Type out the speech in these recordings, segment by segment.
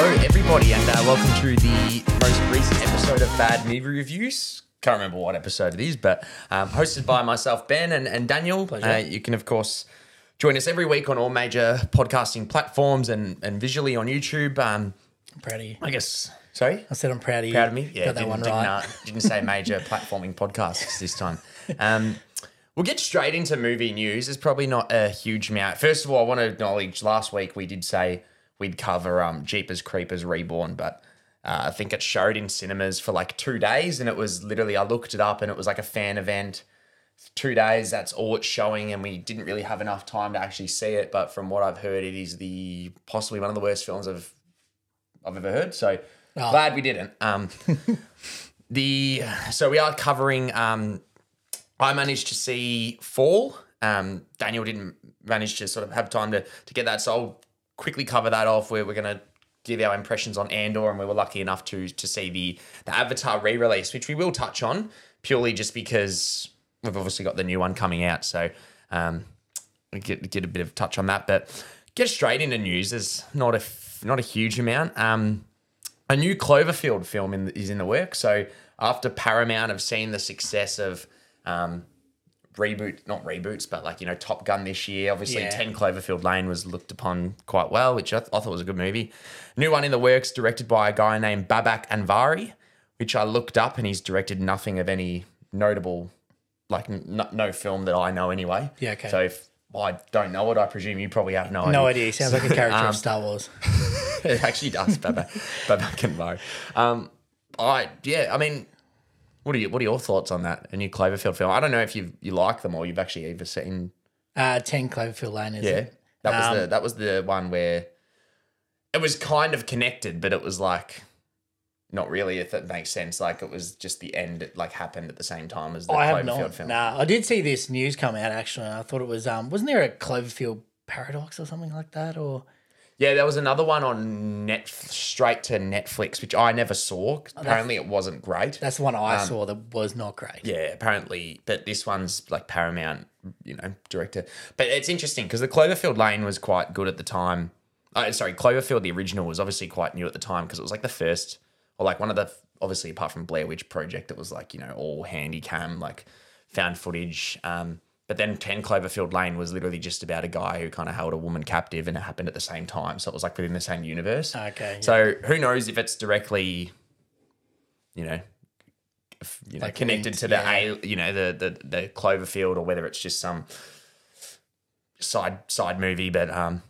Hello, everybody, and uh, welcome to the most recent episode of Bad Movie Reviews. Can't remember what episode it is, but um, hosted by myself, Ben, and, and Daniel. Uh, you can, of course, join us every week on all major podcasting platforms and, and visually on YouTube. Um, I'm proud of you. I guess, sorry? I said I'm proud of you. Proud of me? Yeah, Got that didn't, one didn't, right. uh, didn't say major platforming podcasts this time. Um, we'll get straight into movie news. There's probably not a huge amount. First of all, I want to acknowledge last week we did say we'd cover um, Jeepers Creepers Reborn, but uh, I think it showed in cinemas for like two days, and it was literally I looked it up, and it was like a fan event. Two days, that's all it's showing, and we didn't really have enough time to actually see it. But from what I've heard, it is the possibly one of the worst films I've I've ever heard. So Oh. glad we didn't. Um, the so we are covering. Um, I managed to see Fall. Um, Daniel didn't manage to sort of have time to to get that, so I'll quickly cover that off. Where we're gonna give our impressions on Andor, and we were lucky enough to to see the the Avatar re-release, which we will touch on purely just because we've obviously got the new one coming out. So um, we get get a bit of touch on that, but get straight into news. There's not a not a huge amount. Um, a new Cloverfield film in, is in the work. So after Paramount have seen the success of um, reboot, not reboots, but like you know Top Gun this year. Obviously, Yeah. Ten Cloverfield Lane was looked upon quite well, which I, th- I thought was a good movie. New one in the works, directed by a guy named Babak Anvari, which I looked up, and he's directed nothing of any notable, like n- no, no film that I know anyway. Yeah, okay. So if I don't know it, I presume you probably have no, idea. No idea. Sounds like a character Um, of Star Wars. it actually does, Babak, Babak Anvari. Um, I yeah, I mean, what are you? What are your thoughts on that? A new Cloverfield film? I don't know if you you like them or you've actually ever seen. Uh, 10 Cloverfield Lane, is Yeah, it? that was Um, the that was the one where it was kind of connected, but it was like not really. If that makes sense, like it was just the end. It like happened at the same time as the I have Cloverfield not. film. Nah, I did see this news come out actually. and I thought it was, um, wasn't there a Cloverfield paradox or something like that? Or Yeah, there was another one on net straight to Netflix, which I never saw. 'cause Apparently, it wasn't great. that's the one I Um, saw that was not great. Yeah, apparently, but this one's like Paramount, you know, director. But it's interesting because the Cloverfield Lane was quite good at the time. Oh, sorry, Cloverfield, the original, was obviously quite new at the time because it was like the first, or like one of the, obviously apart from Blair Witch Project, it was like, you know, all handy cam, like found footage. Um, but then 10 Cloverfield Lane was literally just about a guy who kind of held a woman captive and it happened at the same time. So it was like within the same universe. Okay. yeah. So who knows if it's directly, you know, you know Like connected linked, to the yeah. A, you know, the the the Cloverfield, or whether it's just some side side movie. But um,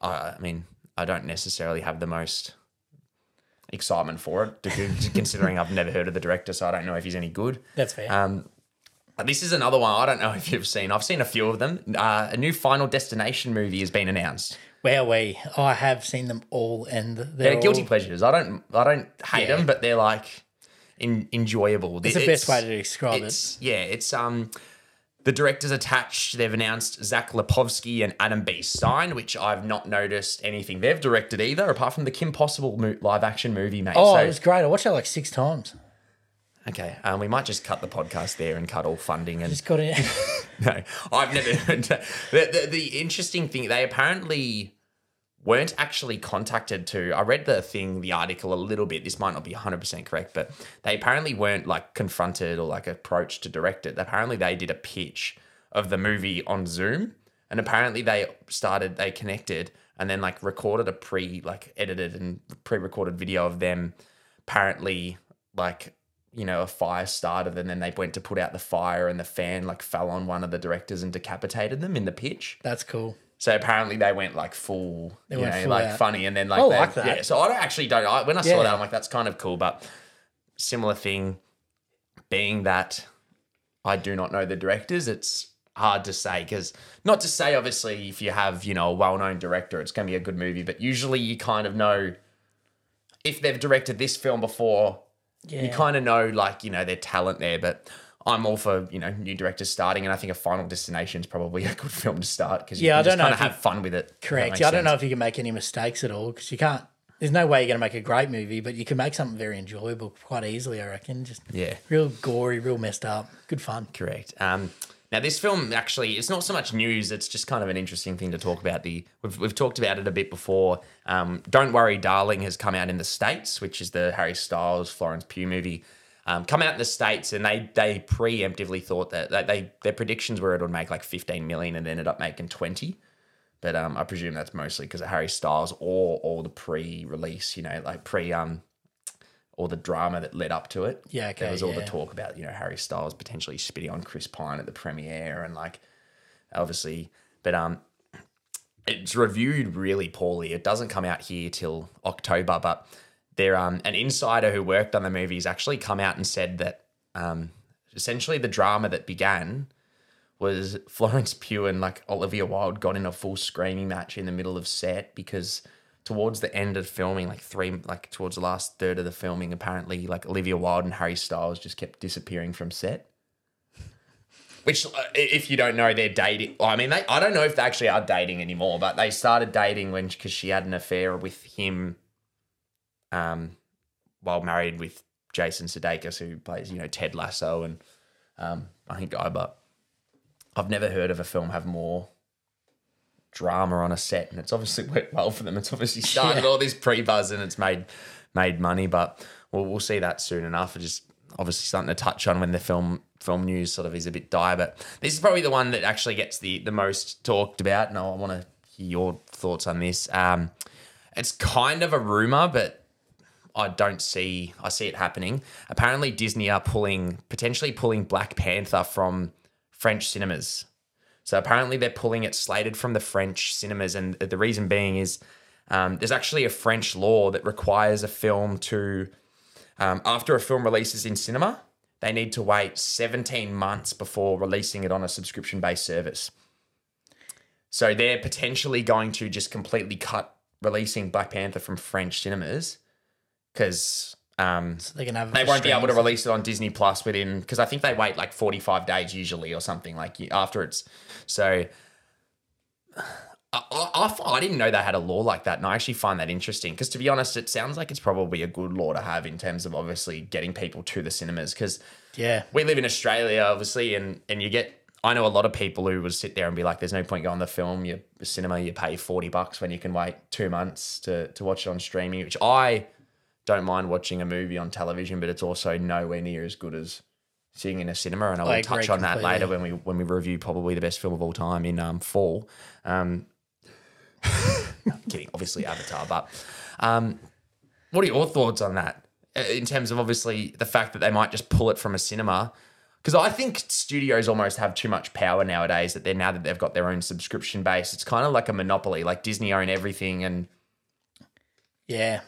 I, I mean, I don't necessarily have the most excitement for it, to- considering I've never heard of the director, so I don't know if he's any good. that's fair. Um, this is another one I don't know if you've seen. I've seen a few of them. Uh, a new Final Destination movie has been announced. Where we? I have seen them all, and they're, They're guilty all- pleasures. I don't I don't hate Yeah. them, but they're like in, enjoyable. It's the best way to describe it. Yeah, it's um the directors attached. They've announced Zach Lipovsky and Adam B. Stein, which I've not noticed anything they've directed either, apart from the Kim Possible mo- live action movie, mate. Oh, so, it was great. I watched that like six times. Okay, um, we might just cut the podcast there and cut all funding and Just got in. no, I've never heard that. The, the, the interesting thing, they apparently weren't actually contacted to. I read the thing, the article a little bit. This might not be 100% correct, but they apparently weren't like confronted or like approached to direct it. Apparently, they did a pitch of the movie on Zoom. And apparently, they started, they connected and then like recorded a pre, like edited and pre recorded video of them apparently like you know, a fire started and then they went to put out the fire and the fan like fell on one of the directors and decapitated them in the pitch. That's cool. So apparently they went like full, you went know, full like out. funny and then like, oh, I they- like that. yeah. So I don't actually don't. I, when I saw Yeah. that, I'm like, that's kind of cool. But similar thing, being that I do not know the directors, it's hard to say because not to say obviously if you have you know a well-known director, it's going to be a good movie. But usually you kind of know if they've directed this film before Yeah. you kind of know like you know their talent there but i'm all for you know new directors starting and i think a final destination is probably a good film to start because you Yeah, I don't know kind of have fun with it Correct. Yeah, I don't know if you can make any mistakes at all because you can't. There's no way you're going to make a great movie, but you can make something very enjoyable quite easily. I reckon. Just yeah real gory, real messed up, good fun. correct um Now, this film actually, it's not so much news, it's just kind of an interesting thing to talk about. The We've, we've talked about it a bit before. Um, Don't Worry, Darling has come out in the States, which is the Harry Styles, Florence Pugh movie. Um, come out in the States and they they preemptively thought that, that they their predictions were it would make like 15 million and ended up making 20. But um, I presume that's mostly because of Harry Styles or all the pre-release, you know, like pre um, all the drama that led up to it. Yeah, okay, There was all the talk about you know Harry Styles potentially spitting on Chris Pine at the premiere and like obviously, but um, it's reviewed really poorly. It doesn't come out here till October, but there um an insider who worked on the movie has actually come out and said that um essentially the drama that began was Florence Pugh and like Olivia Wilde got in a full screaming match in the middle of set because towards the end of filming, like three, like towards the last third of the filming, apparently like Olivia Wilde and Harry Styles just kept disappearing from set. Which, uh, if you don't know, they're dating. I mean, they, I don't know if they actually are dating anymore, but they started dating when because she had an affair with him, um, while married with Jason Sudeikis, who plays you know Ted Lasso and um, I think Guy, but I've never heard of a film have more drama on a set, and it's obviously worked well for them. It's obviously started Yeah. all this pre buzz and it's made made money, but we'll we'll see that soon enough. It's just obviously something to touch on when the film film news sort of is a bit dire. But this is probably the one that actually gets the the most talked about, and I want to hear your thoughts on this. Um, it's kind of a rumor, but I don't see I see it happening. Apparently, Disney are pulling potentially pulling Black Panther from French cinemas. So apparently, they're pulling it slated from the French cinemas, and the reason being is um, there's actually a French law that requires a film to um, after a film releases in cinema, they need to wait 17 months before releasing it on a subscription based service. So they're potentially going to just completely cut releasing Black Panther from French cinemas because um, So they can have. they won't be able to release it on Disney Plus within because I think they wait like 45 days usually or something like after it's so. I, I, I didn't know they had a law like that, and I actually find that interesting because, to be honest, it sounds like it's probably a good law to have in terms of obviously getting people to the cinemas because Yeah. we live in Australia, obviously, and and you get. I know a lot of people who would sit there and be like, "There's no point going to the film. You cinema, you pay forty bucks when you can wait two months to to watch it on streaming." Which I don't mind watching a movie on television, but it's also nowhere near as good as seeing in a cinema. And I will I touch on that later when we when we review probably the best film of all time in um fall. Um, no, I'm kidding, obviously Avatar, but um, what are your thoughts on that Uh, in terms of obviously the fact that they might just pull it from a cinema? Because I think studios almost have too much power nowadays that they're now that they've got their own subscription base. It's kind of like a monopoly, like Disney own everything, and Yeah.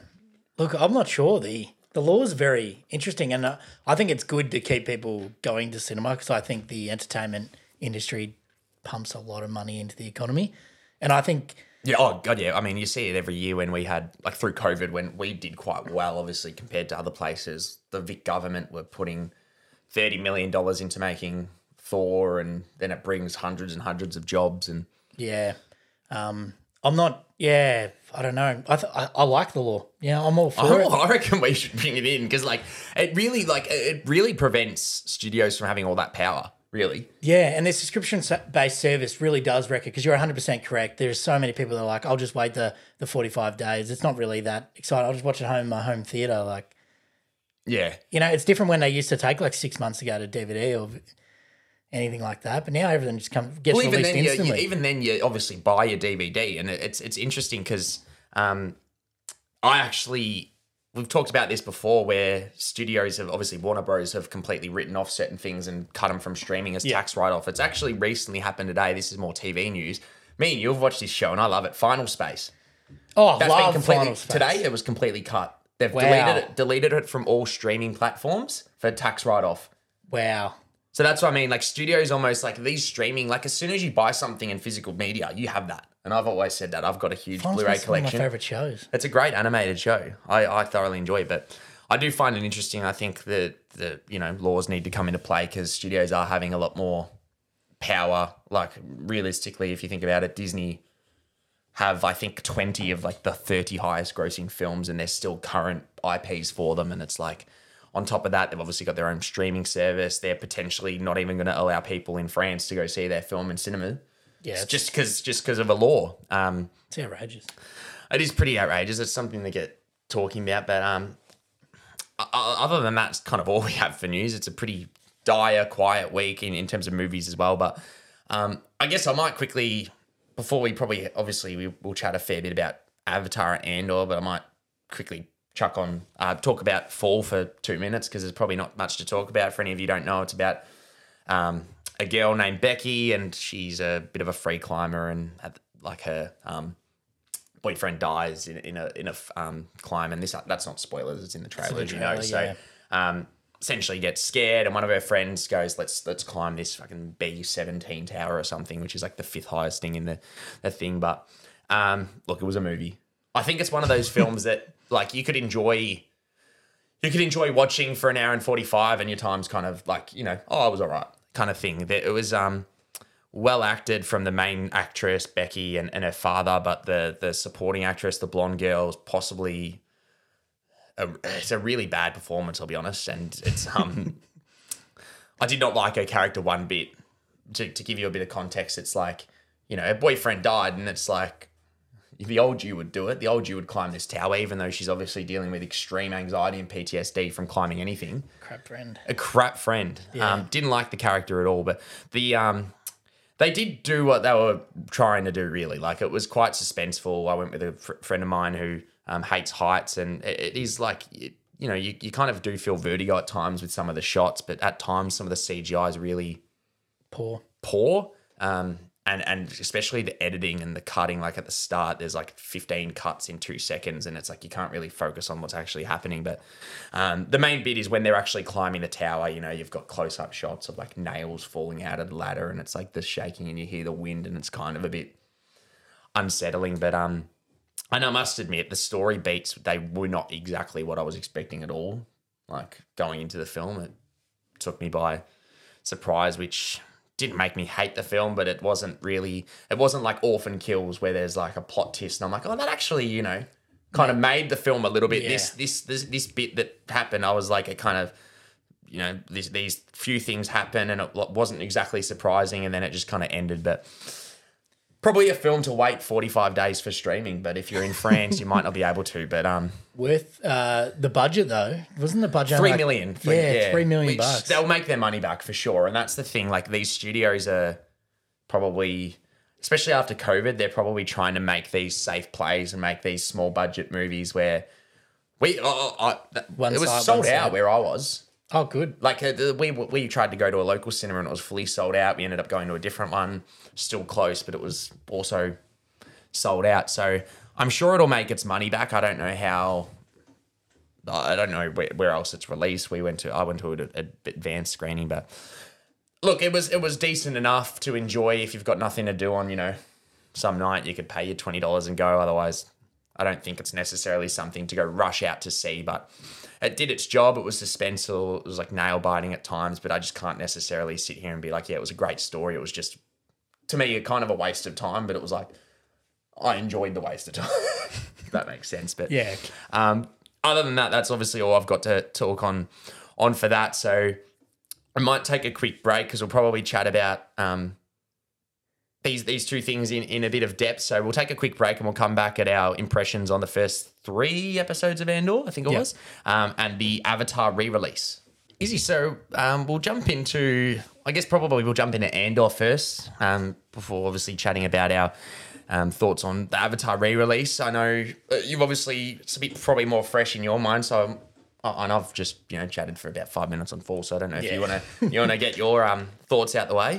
Look, I'm not sure. The the law is very interesting, and uh, I think it's good to keep people going to cinema because I think the entertainment industry pumps a lot of money into the economy, and I think yeah, oh god, yeah. I mean, you see it every year when we had like through COVID when we did quite well, obviously compared to other places. The Vic government were putting thirty million dollars into making Thor, and then it brings hundreds and hundreds of jobs and. yeah, um, I'm not. Yeah, I don't know. I, th- I I like the law. Yeah, I'm all for it. I reckon we should bring it in because, like, it really, like, it really prevents studios from having all that power. Really, Yeah, and the subscription based service really does wreck it because you're 100% correct. There's so many people that are like, I'll just wait the, the 45 days. It's not really that exciting. I'll just watch it home in my home theater. Like, yeah, you know, it's different when they used to take like six months to go to DVD or anything like that. But now everything just comes gets well, even released then, you, instantly. you, even then, you obviously buy your DVD, and it's it's interesting because um, I actually we've talked about this before, where studios have obviously Warner Bros have completely written off certain things and cut them from streaming as tax write off. It's actually recently happened today. This is more TV news. Me and you've watched this show, and I love it. Final Space. oh, That's love been completely Final Space. today. It was completely cut. They've Wow. deleted it, deleted it from all streaming platforms for tax write off. Wow. So that's what I mean. Like studios almost like these streaming, like as soon as you buy something in physical media, you have that. And I've always said that. I've got a huge is one of my collection. favorite shows. It's a great animated show. I, I thoroughly enjoy it, but I do find it interesting. I think that the you know laws need to come into play because studios are having a lot more power. Like realistically, if you think about it, Disney have I think twenty of like the thirty highest grossing films, and they're still current IPs for them. And it's like on top of that, they've obviously got their own streaming service. They're potentially not even going to allow people in France to go see their film in cinema. Yeah, It's just because just because of a law. Um, it's outrageous. it is pretty outrageous. It's something to get talking about, but um, other than that, it's kind of all we have for news. It's a pretty dire, quiet week in, in terms of movies as well. But um, I guess I might quickly, before we probably, obviously, we will chat a fair bit about Avatar and Andor, but I might quickly chuck on, uh, talk about Fall for two minutes because there's probably not much to talk about. For any of you who don't know, it's about um, a girl named Becky, and she's a bit of a free climber, and like her um, boyfriend dies in, in a in a um, climb, and this that's not spoilers; it's in the trailer, you know. trailer, So, um, essentially, gets scared, and one of her friends goes, "Let's let's climb this fucking B seventeen tower or something, which is like the fifth highest thing in the the thing." But um, look, it was a movie. I think it's one of those films that like you could enjoy. You could enjoy watching for an hour and forty five, and your time's kind of like you know, oh, it was all right, kind of thing. It was um well acted from the main actress Becky and, and her father, but the the supporting actress, the blonde girl, is possibly a, it's a really bad performance. I'll be honest, and it's um I did not like her character one bit. To to give you a bit of context, it's like you know her boyfriend died, and it's like the old you would do it. The old you would climb this tower, even though she's obviously dealing with extreme anxiety and PTSD from climbing anything Crap friend. a crap friend. Um, didn't like the character at all, but the um, they did do what they were trying to do. Really, like it was quite suspenseful. I went with a fr- friend of mine who um, hates heights, and it, it is like you, you know you, you kind of do feel vertigo at times with some of the shots, but at times some of the CGI is really Poor. poor. Um, and and especially the editing and the cutting, like at the start, there's like 15 cuts in two seconds, and it's like you can't really focus on what's actually happening. But um, the main bit is when they're actually climbing the tower. You know, you've got close up shots of like nails falling out of the ladder, and it's like the shaking, and you hear the wind, and it's kind of a bit unsettling. But um, and I must admit, the story beats they were not exactly what I was expecting at all. Like going into the film, it took me by surprise, which didn't make me hate the film, but it wasn't really. It wasn't like Orphan Kills where there's like a plot twist, and I'm like, oh, that actually, you know, kind of made the film a little bit. This Yeah. this this this bit that happened, I was like, it kind of. You know, these these few things happen, and it wasn't exactly surprising, and then it just kind of ended. But probably a film to wait 45 days for streaming but if you're in france you might not be able to but um Worth uh, the budget though. Wasn't the budget three like- million for- yeah, three million Which bucks. they'll make their money back for sure and that's the thing like these studios are probably especially after covid they're probably trying to make these safe plays and make these small budget movies where we oh, oh, I- One it was sold out where i was Oh, good. like uh, we we tried to go to a local cinema and it was fully sold out. We ended up going to a different one, still close, but it was also sold out. So I'm sure it'll make its money back. I don't know how. I don't know where, where else it's released. We went to I went to an advanced screening, but look, it was it was decent enough to enjoy if you've got nothing to do on you know some night. You could pay your twenty dollars and go. Otherwise, I don't think it's necessarily something to go rush out to see, but it did its job. It was suspenseful. It was like nail biting at times, but I just can't necessarily sit here and be like, yeah, it was a great story. It was just, to me, a kind of a waste of time, but it was like, I enjoyed the waste of time. if that makes sense. But Yeah. um, other than that, that's obviously all I've got to talk on on for that. So I might take a quick break because we'll probably chat about um, these these two things in, in a bit of depth. So we'll take a quick break and we'll come back at our impressions on the first three episodes of Andor, I think it was, um, and the Avatar re-release. Easy. So um, we'll jump into, I guess probably we'll jump into Andor first, um, before obviously chatting about our um, thoughts on the Avatar re-release. I know uh, you've obviously it's a bit probably more fresh in your mind, so. I'm, and I've just you know chatted for about five minutes on Fall, so I don't know if Yeah. you want to you want to get your um, thoughts out the way.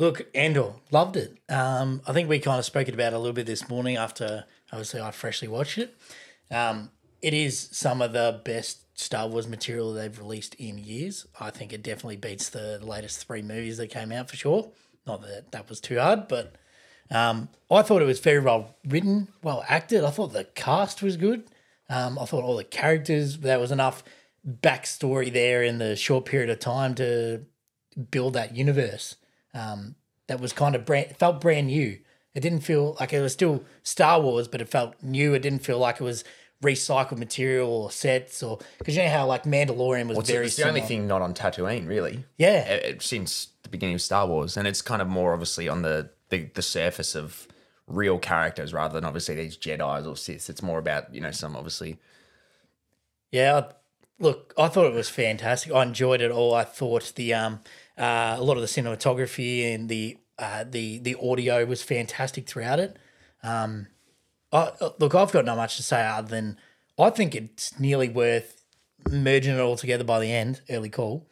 Look, Andor, loved it. Um, I think we kind of spoke about it a little bit this morning after obviously I freshly watched it. Um, it is some of the best Star Wars material they've released in years. I think it definitely beats the latest three movies that came out for sure. Not that that was too hard, but um, I thought it was very well written, well acted. I thought the cast was good. Um, I thought all the characters, there was enough backstory there in the short period of time to build that universe um, that was kind of brand felt brand new. It didn't feel like it was still Star Wars, but it felt new. It didn't feel like it was recycled material or sets or because you know how like Mandalorian was It's, very it's the only thing not on Tatooine, really. Yeah. Uh, uh, since the beginning of Star Wars, and it's kind of more obviously on the the, the surface of real characters rather than obviously these Jedi's or Siths. It's more about you know some obviously Yeah, look, I thought it was fantastic. I enjoyed it all. I thought the um uh, a lot of the cinematography and the uh, the the audio was fantastic throughout it. Um, I, look, I've got not much to say other than I think it's nearly worth merging it all together by the end. Early call.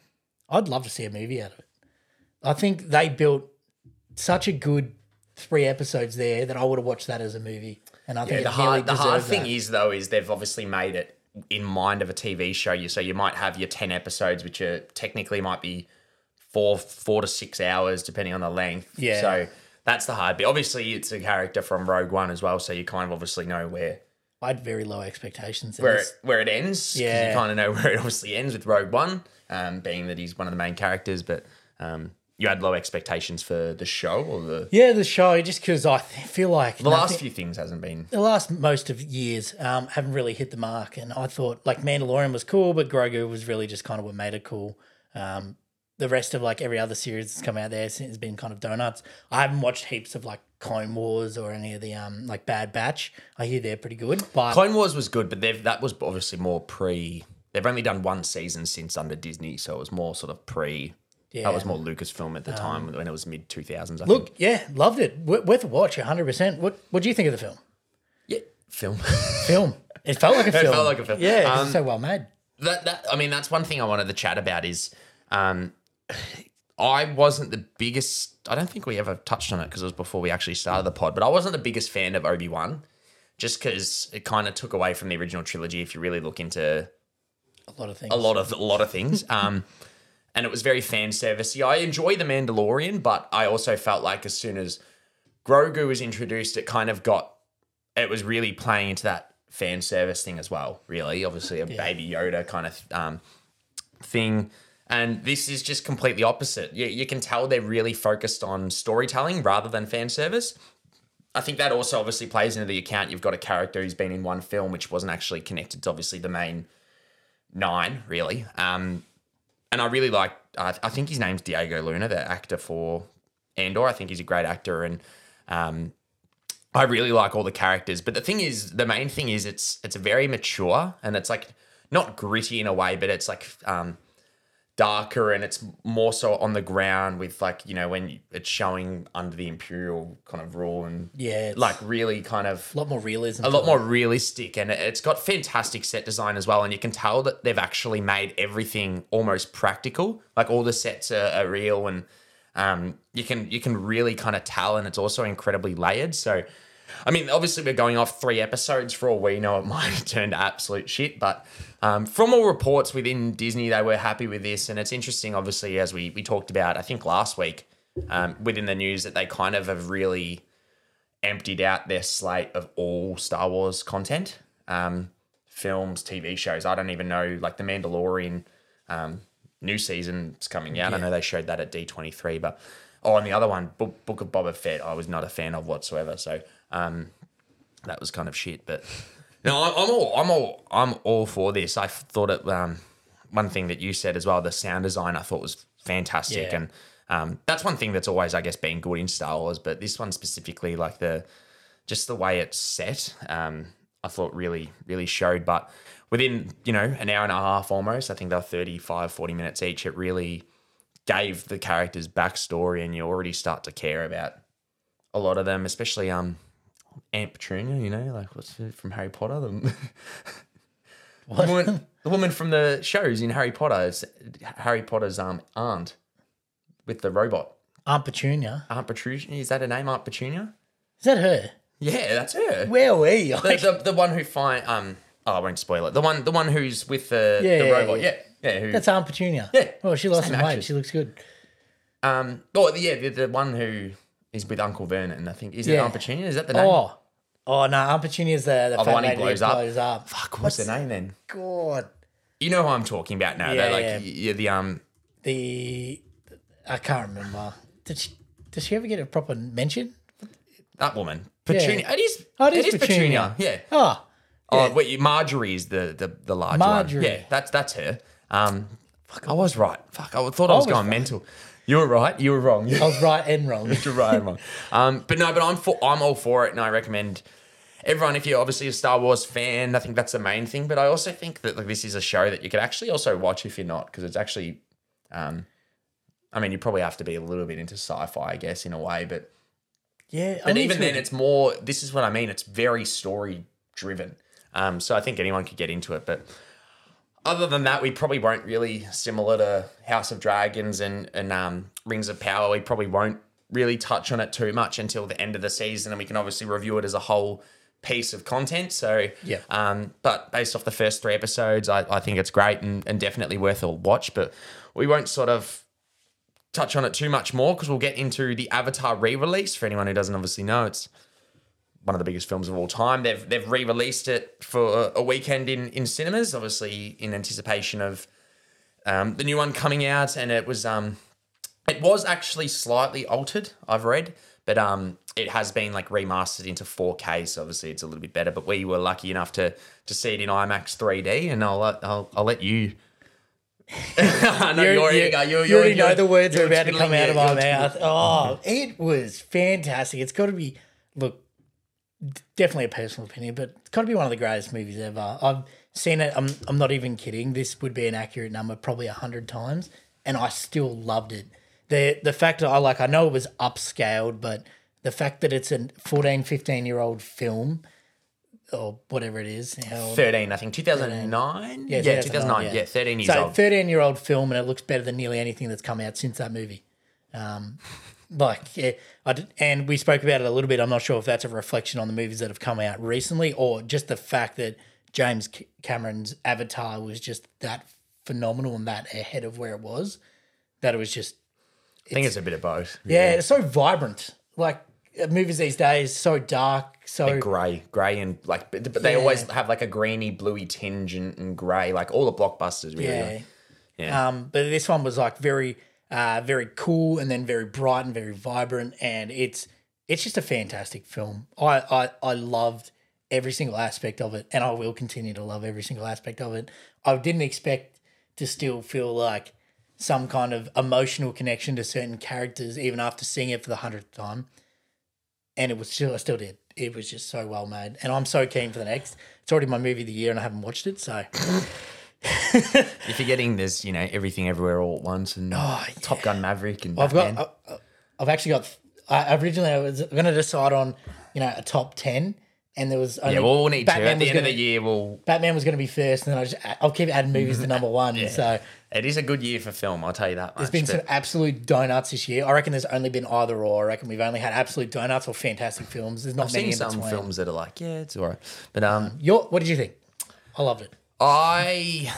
I'd love to see a movie out of it. I think they built such a good three episodes there that I would have watched that as a movie. And I think the hard the hard thing that. is though is they've obviously made it in mind of a TV show. You so you might have your ten episodes, which are technically might be four four to six hours depending on the length. Yeah. So that's the hard bit. Obviously, it's a character from Rogue One as well, so you kind of obviously know where I had very low expectations. where it, where it ends. Yeah. you kind of know where it obviously ends with Rogue One, um, being that he's one of the main characters. But um, you had low expectations for the show or the Yeah, the show, just because I feel like the last few things hasn't been. the last most of years um, haven't really hit the mark. And I thought like Mandalorian was cool, but Grogu was really just kind of what made it cool. Um, the rest of like every other series that's come out there has been kind of donuts. I haven't watched heaps of like Clone Wars or any of the um like Bad Batch. I hear they're pretty good, but Clone Wars was good, but they've that was obviously more pre. They've only done one season since under Disney, so it was more sort of pre. yeah. That was more Lucasfilm at the time when it was mid two thousands. Look, think. yeah, loved it. W- worth a watch, hundred percent. What What do you think of the film? Yeah, film. Film. It felt like a film. It felt like a film. Yeah, Um, it's so well made. that that I mean that's one thing I wanted to chat about is um I wasn't the biggest I don't think we ever touched on it because it was before we actually started the pod, but I wasn't the biggest fan of Obi-Wan just cuz it kind of took away from the original trilogy if you really look into A lot of things. a lot of a lot of things. Um and it was very fan servicey. I enjoy the Mandalorian, but I also felt like as soon as Grogu was introduced, it kind of got it was really playing into that fan service thing as well. Really, obviously a baby Yoda kind of um, thing, and this is just completely opposite. You, you can tell they're really focused on storytelling rather than fan service. I think that also obviously plays into the account. You've got a character who's been in one film, which wasn't actually connected to obviously the main nine, really. Um, and I really like. I, think his name's Diego Luna, the actor for Andor. I think he's a great actor, and um, I really like all the characters. But the thing is, the main thing is, it's it's very mature, and it's like not gritty in a way, but it's like um, darker, and it's more so on the ground with like you know when it's showing under the imperial kind of rule and Yeah, like really kind of a lot more realism. a lot more realistic and it's got fantastic set design as well and you can tell that they've actually made everything almost practical like all the sets are, are real and um, you can you can really kind of tell and it's also incredibly layered so I mean, obviously, we're going off three episodes. For all we know, it might have turned to absolute shit. But um, from all reports within Disney, they were happy with this. And it's interesting, obviously, as we, we talked about, I think last week um, within the news, that they kind of have really emptied out their slate of all Star Wars content, um, films, TV shows. I don't even know, like The Mandalorian um, new season's coming out. I know they showed that at D23, but oh, and the other one, Book, Book of Boba Fett, I was not a fan of whatsoever. So um, that was kind of shit. But no, I'm, I'm all, I'm all, I'm all for this. I thought it. Um, one thing that you said as well, the sound design, I thought was fantastic, Yeah. and um, that's one thing that's always, I guess, been good in Star Wars. But this one specifically, like the just the way it's set, um, I thought really, really showed. But within, you know, an hour and a half almost, I think they're 35, 40 minutes each, it really gave the characters backstory and you already start to care about a lot of them, especially um Aunt Petunia, you know, like what's it from Harry Potter? The, the, woman, the woman from the shows in Harry Potter, it's Harry Potter's um aunt with the robot. Aunt Petunia. Aunt Petunia, is that her name, Aunt Petunia? Is that her? Yeah, that's her. Where were you? the, the, the one who find um oh I won't spoil it. The one the one who's with the, Yeah, the yeah, robot. yeah. Yeah. Yeah. who, That's Aunt Petunia. Yeah, Well, she lost some weight. She looks good. um oh yeah, the, the one who is with Uncle Vernon, I think. Is it Yeah. Aunt Petunia? Is that the name? Oh. Oh no, Aunt is the the, Oh, the fat one he lady blows that up. blows up. Fuck, what's, the name then? God. You know who I'm talking about now. Yeah, Yeah, like yeah. yeah. the um The I can't remember. Did she did she ever get a proper mention? that woman. Petunia. It is Oh, it is Petunia. Yeah. Oh. Oh, wait, Marjorie is the the, the large Marjorie. one. Yeah, that's that's her. Um, fuck, I was right. Fuck, I thought I was, was going right. mental. You were right. You were wrong. I was right and wrong. You're right, I'm wrong. Um, but no, but I'm for, I'm all for it, and I recommend everyone if you're obviously a Star Wars fan. I think that's the main thing. But I also think that like this is a show that you could actually also watch if you're not, because it's actually, um, I mean, you probably have to be a little bit into sci-fi, I guess, in a way. But Yeah, but even then, it's more. This is what I mean. It's very story driven. Um, so I think anyone could get into it. But other than that, we probably won't really similar to House of Dragons and and um, Rings of Power. We probably won't really touch on it too much until the end of the season, and we can obviously review it as a whole piece of content. So Yeah. Um, but based off the first three episodes, I, I think it's great and, and definitely worth a watch. But we won't sort of touch on it too much more because we'll get into the Avatar re-release. For anyone who doesn't obviously know, it's one of the biggest films of all time. They've they've re-released it for a weekend in in cinemas, obviously in anticipation of um, the new one coming out, and it was um it was actually slightly altered. I've read, but um it has been like remastered into 4K, so obviously it's a little bit better. But we were lucky enough to to see it in IMAX 3D, and I'll let- I'll, I'll let you. I know You're- you're, you, you're, you're, you already know the words are about to come out of my mouth. Oh, it was fantastic. It's got to be, look, definitely a personal opinion, but it's got to be one of the greatest movies ever. I've seen it. I'm, I'm not even kidding. This would be an accurate number, probably a hundred times, and I still loved it. The the fact that I like, I know it was upscaled, but the fact that it's a 14, 15 year old film or whatever it is, how, 13, I think 2009. Yeah, yeah 2009. Yeah, 13 years so old. 13 year old film, and it looks better than nearly anything that's come out since that movie. Um, like, yeah, I did, and we spoke about it a little bit. I'm not sure if that's a reflection on the movies that have come out recently, or just the fact that James C- Cameron's Avatar was just that phenomenal and that ahead of where it was. That it was just, I think it's a bit of both. yeah, it's so vibrant. Like uh, movies these days, so dark, so grey, grey, and like, but, but they Yeah. always have like a greeny, bluey tinge and, and grey, like all the blockbusters, really. Yeah. Yeah. Um, but this one was like very, uh, very cool and then very bright and very vibrant, and it's it's just a fantastic film. I I, I loved every single aspect of it, and I will continue to love every single aspect of it. I didn't expect to still feel like some kind of emotional connection to certain characters, even after seeing it for the hundredth time. And it was still, I still did. It was just so well made, and I'm so keen for the next. It's already my movie of the year, and I haven't watched it, so You're forgetting there's, you know, everything everywhere all at once and oh, Top Gun Maverick and Oh, I've got. I- uh, uh, I've actually got. I originally I was going to decide on, you know, a top ten, and there was only yeah, we'll need to. At Batman the end of gonna- the year, we'll. Batman was going to be first, and then I just I'll keep adding movies to number one. So It is a good year for film, I'll tell you that much. there's been some absolute donuts this year. I reckon there's only been either or. I reckon we've only had absolute donuts or fantastic films. There's not I've many seen in some between. films that are like, yeah, it's all right. But um, um Your, what did you think? I loved it. I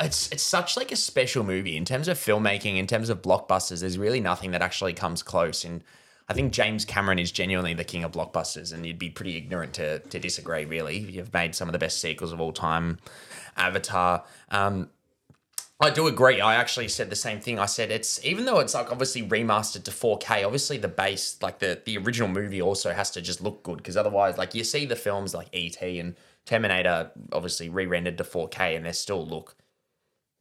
it's it's such like a special movie in terms of filmmaking, in terms of blockbusters. There's really nothing that actually comes close. And I think James Cameron is genuinely the king of blockbusters, and you'd be pretty ignorant to to disagree. Really, you've made some of the best sequels of all time. Avatar. Um, I do agree. I actually said the same thing. I said it's even though it's like obviously remastered to 4K, obviously the base, like the the original movie also has to just look good because otherwise like you see the films like ET and Terminator obviously re-rendered to 4K and they still look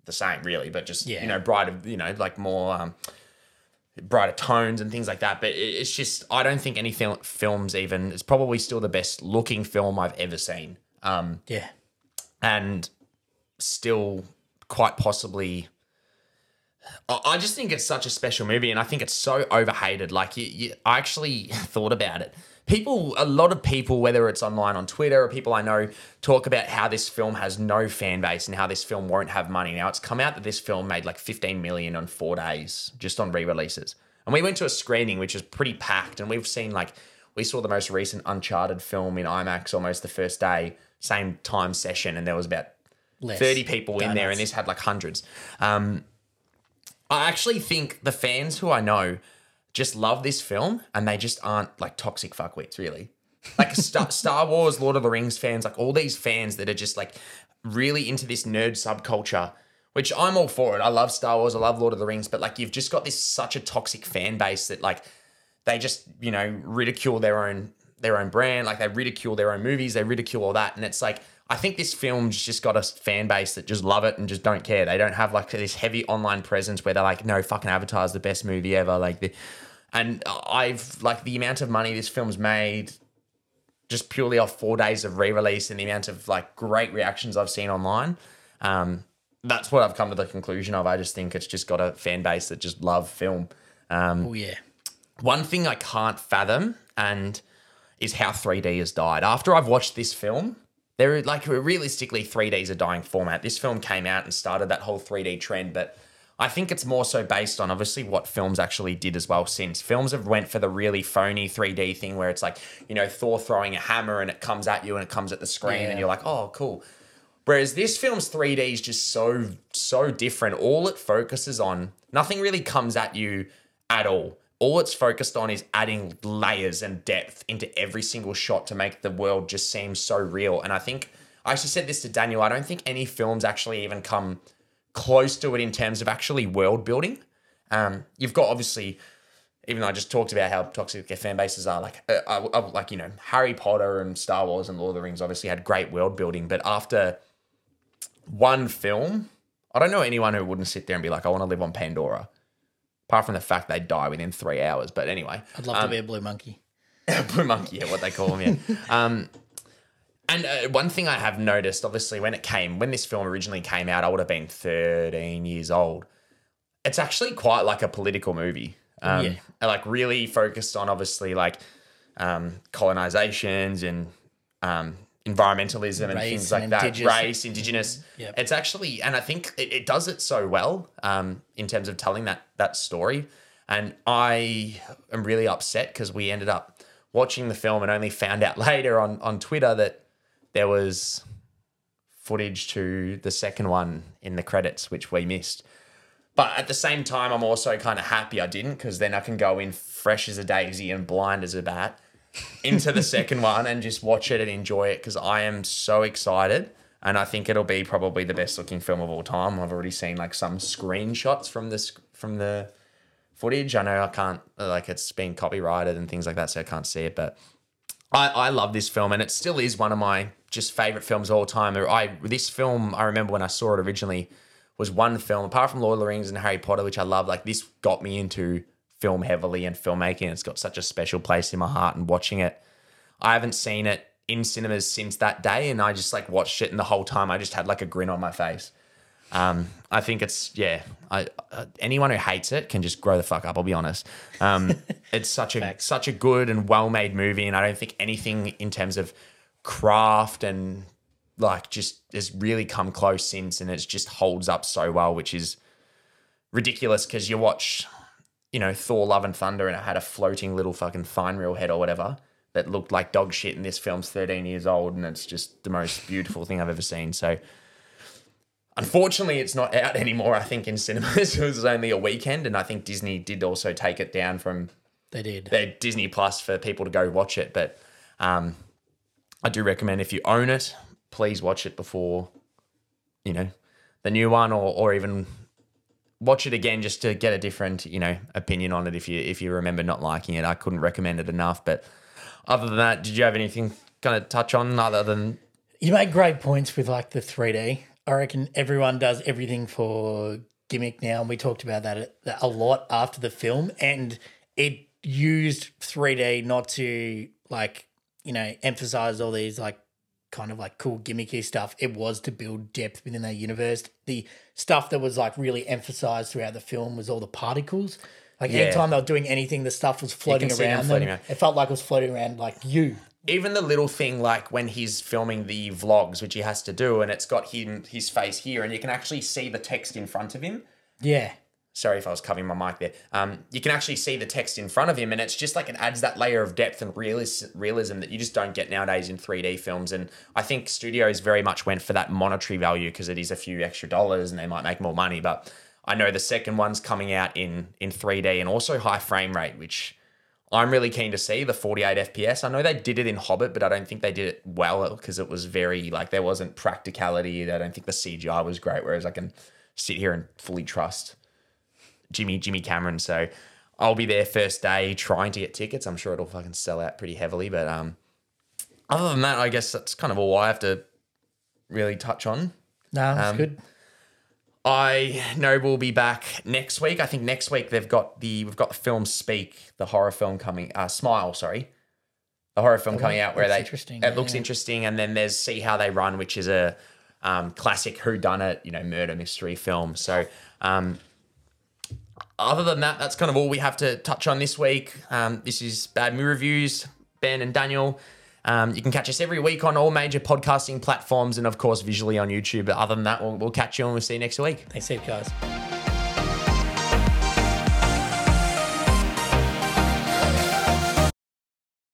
the same really, but just Yeah. you know brighter, you know, like more um brighter tones and things like that. But it's just I don't think any fil- films even it's probably still the best looking film I've ever seen. Um Yeah. and still quite possibly I I just think it's such a special movie, and I think it's so overhated. Like, you, you, I actually thought about it. People, a lot of people, whether it's online on Twitter or people I know, talk about how this film has no fan base and how this film won't have money. Now, it's come out that this film made like 15 million on four days just on re releases. And we went to a screening, which was pretty packed, and we've seen like, we saw the most recent Uncharted film in IMAX almost the first day, same time session, and there was about Less 30 people in there, and this had like hundreds. Um, I actually think the fans who I know just love this film, and they just aren't like toxic fuckwits, really. Like Star, Star Wars, Lord of the Rings fans, like all these fans that are just like really into this nerd subculture, which I'm all for it. I love Star Wars, I love Lord of the Rings, but like you've just got this such a toxic fan base that like they just you know ridicule their own their own brand like they ridicule their own movies they ridicule all that and it's like I think this film's just got a fan base that just love it and just don't care. They don't have like this heavy online presence where they're like, no, fucking Avatar's the best movie ever. Like the, and I've like the amount of money this film's made just purely off four days of re-release and the amount of like great reactions I've seen online. Um, that's what I've come to the conclusion of. I just think it's just got a fan base that just love film. Um, Oh yeah. one thing I can't fathom and is how 3D has died. After I've watched this film, there like realistically 3D is a dying format. This film came out and started that whole 3D trend, but I think it's more so based on obviously what films actually did as well since. Films have went for the really phony 3D thing where it's like, you know, Thor throwing a hammer and it comes at you and it comes at the screen Yeah. and you're like, "Oh, cool." Whereas this film's 3D is just so so different. All it focuses on, nothing really comes at you at all. All it's focused on is adding layers and depth into every single shot to make the world just seem so real. And I think I actually said this to Daniel. I don't think any films actually even come close to it in terms of actually world building. Um, you've got obviously, even though I just talked about how toxic their fan bases are, like uh, I, I- like you know Harry Potter and Star Wars and Lord of the Rings obviously had great world building, but after one film, I don't know anyone who wouldn't sit there and be like, I want to live on Pandora. Apart from the fact they die within three hours, but anyway, I'd love to be a blue monkey. Blue monkey, yeah, what they call them, yeah. um, and uh, one thing I have noticed, obviously, when it came, when this film originally came out, I would have been 13 years old. It's actually quite like a political movie. Um, Yeah. Like, really focused on, obviously, like um, colonizations and um, environmentalism and Race things like and that. Race, indigenous. Yep. It's actually, and I think it, it does it so well um, in terms of telling that that story. And I am really upset because we ended up watching the film and only found out later on on Twitter that there was footage to the second one in the credits, which we missed. But at the same time, I'm also kind of happy I didn't because then I can go in fresh as a daisy and blind as a bat into the second one and just watch it and enjoy it because I am so excited. And I think it'll be probably the best looking film of all time. I've already seen like some screenshots from this from the footage. I know I can't like it's been copyrighted and things like that, so I can't see it. But I, I love this film, and it still is one of my just favorite films of all time. I this film I remember when I saw it originally was one film apart from Lord of the Rings and Harry Potter, which I love. Like this got me into film heavily and filmmaking. It's got such a special place in my heart. And watching it, I haven't seen it in cinemas since that day, and I just like watched it, and the whole time I just had like a grin on my face. Um, I think it's yeah. I uh, anyone who hates it can just grow the fuck up. I'll be honest. Um, it's such a such a good and well made movie, and I don't think anything in terms of craft and like just has really come close since, and it just holds up so well, which is ridiculous because you watch, you know, Thor: Love and Thunder, and it had a floating little fucking fine reel head or whatever that looked like dog shit, and this film's thirteen years old, and it's just the most beautiful thing I've ever seen. So. Unfortunately, it's not out anymore. I think in cinemas it was only a weekend, and I think Disney did also take it down from They did. their Disney Plus for people to go watch it. But um, I do recommend if you own it, please watch it before you know the new one, or or even watch it again just to get a different you know opinion on it. If you if you remember not liking it, I couldn't recommend it enough. But other than that, did you have anything kind of touch on other than You make great points with like the 3D. I reckon everyone does everything for gimmick now, and we talked about that a lot after the film, and it used 3D not to like you know emphasize all these like kind of like cool gimmicky stuff. It was to build depth within that universe. The stuff that was like really emphasized throughout the film was all the particles. Like Yeah. anytime they were doing anything, the stuff was floating around floating them. around. It felt like it was floating around like you. even the little thing like when he's filming the vlogs, which he has to do, and it's got him his face here, and you can actually see the text in front of him. Yeah. Sorry if I was covering my mic there. Um, you can actually see the text in front of him, and it's just like it adds that layer of depth and realis- realism that you just don't get nowadays in 3D films. And I think studios very much went for that monetary value because it is a few extra dollars and they might make more money. But I know the second one's coming out in in 3D and also high frame rate, which I'm really keen to see the 48 FPS. I know they did it in Hobbit, but I don't think they did it well because it was very like there wasn't practicality. I don't think the CGI was great. Whereas I can sit here and fully trust Jimmy Jimmy Cameron. So I'll be there first day trying to get tickets. I'm sure it'll fucking sell out pretty heavily. But um, other than that, I guess that's kind of all I have to really touch on. No, it's Um, good. I know we'll be back next week. I think next week they've got the we've got the film Speak, the horror film coming. Uh, Smile, sorry, the horror film coming out where they interesting, It looks interesting, and then there's See How They Run, which is a um, classic Who Done It, you know, murder mystery film. So. Um, other than that, that's kind of all we have to touch on this week. Um, this is Bad Moo Reviews, Ben and Daniel. Um, you can catch us every week on all major podcasting platforms and, of course, visually on YouTube. But other than that, we'll, we'll catch you and we'll see you next week. Thanks, guys.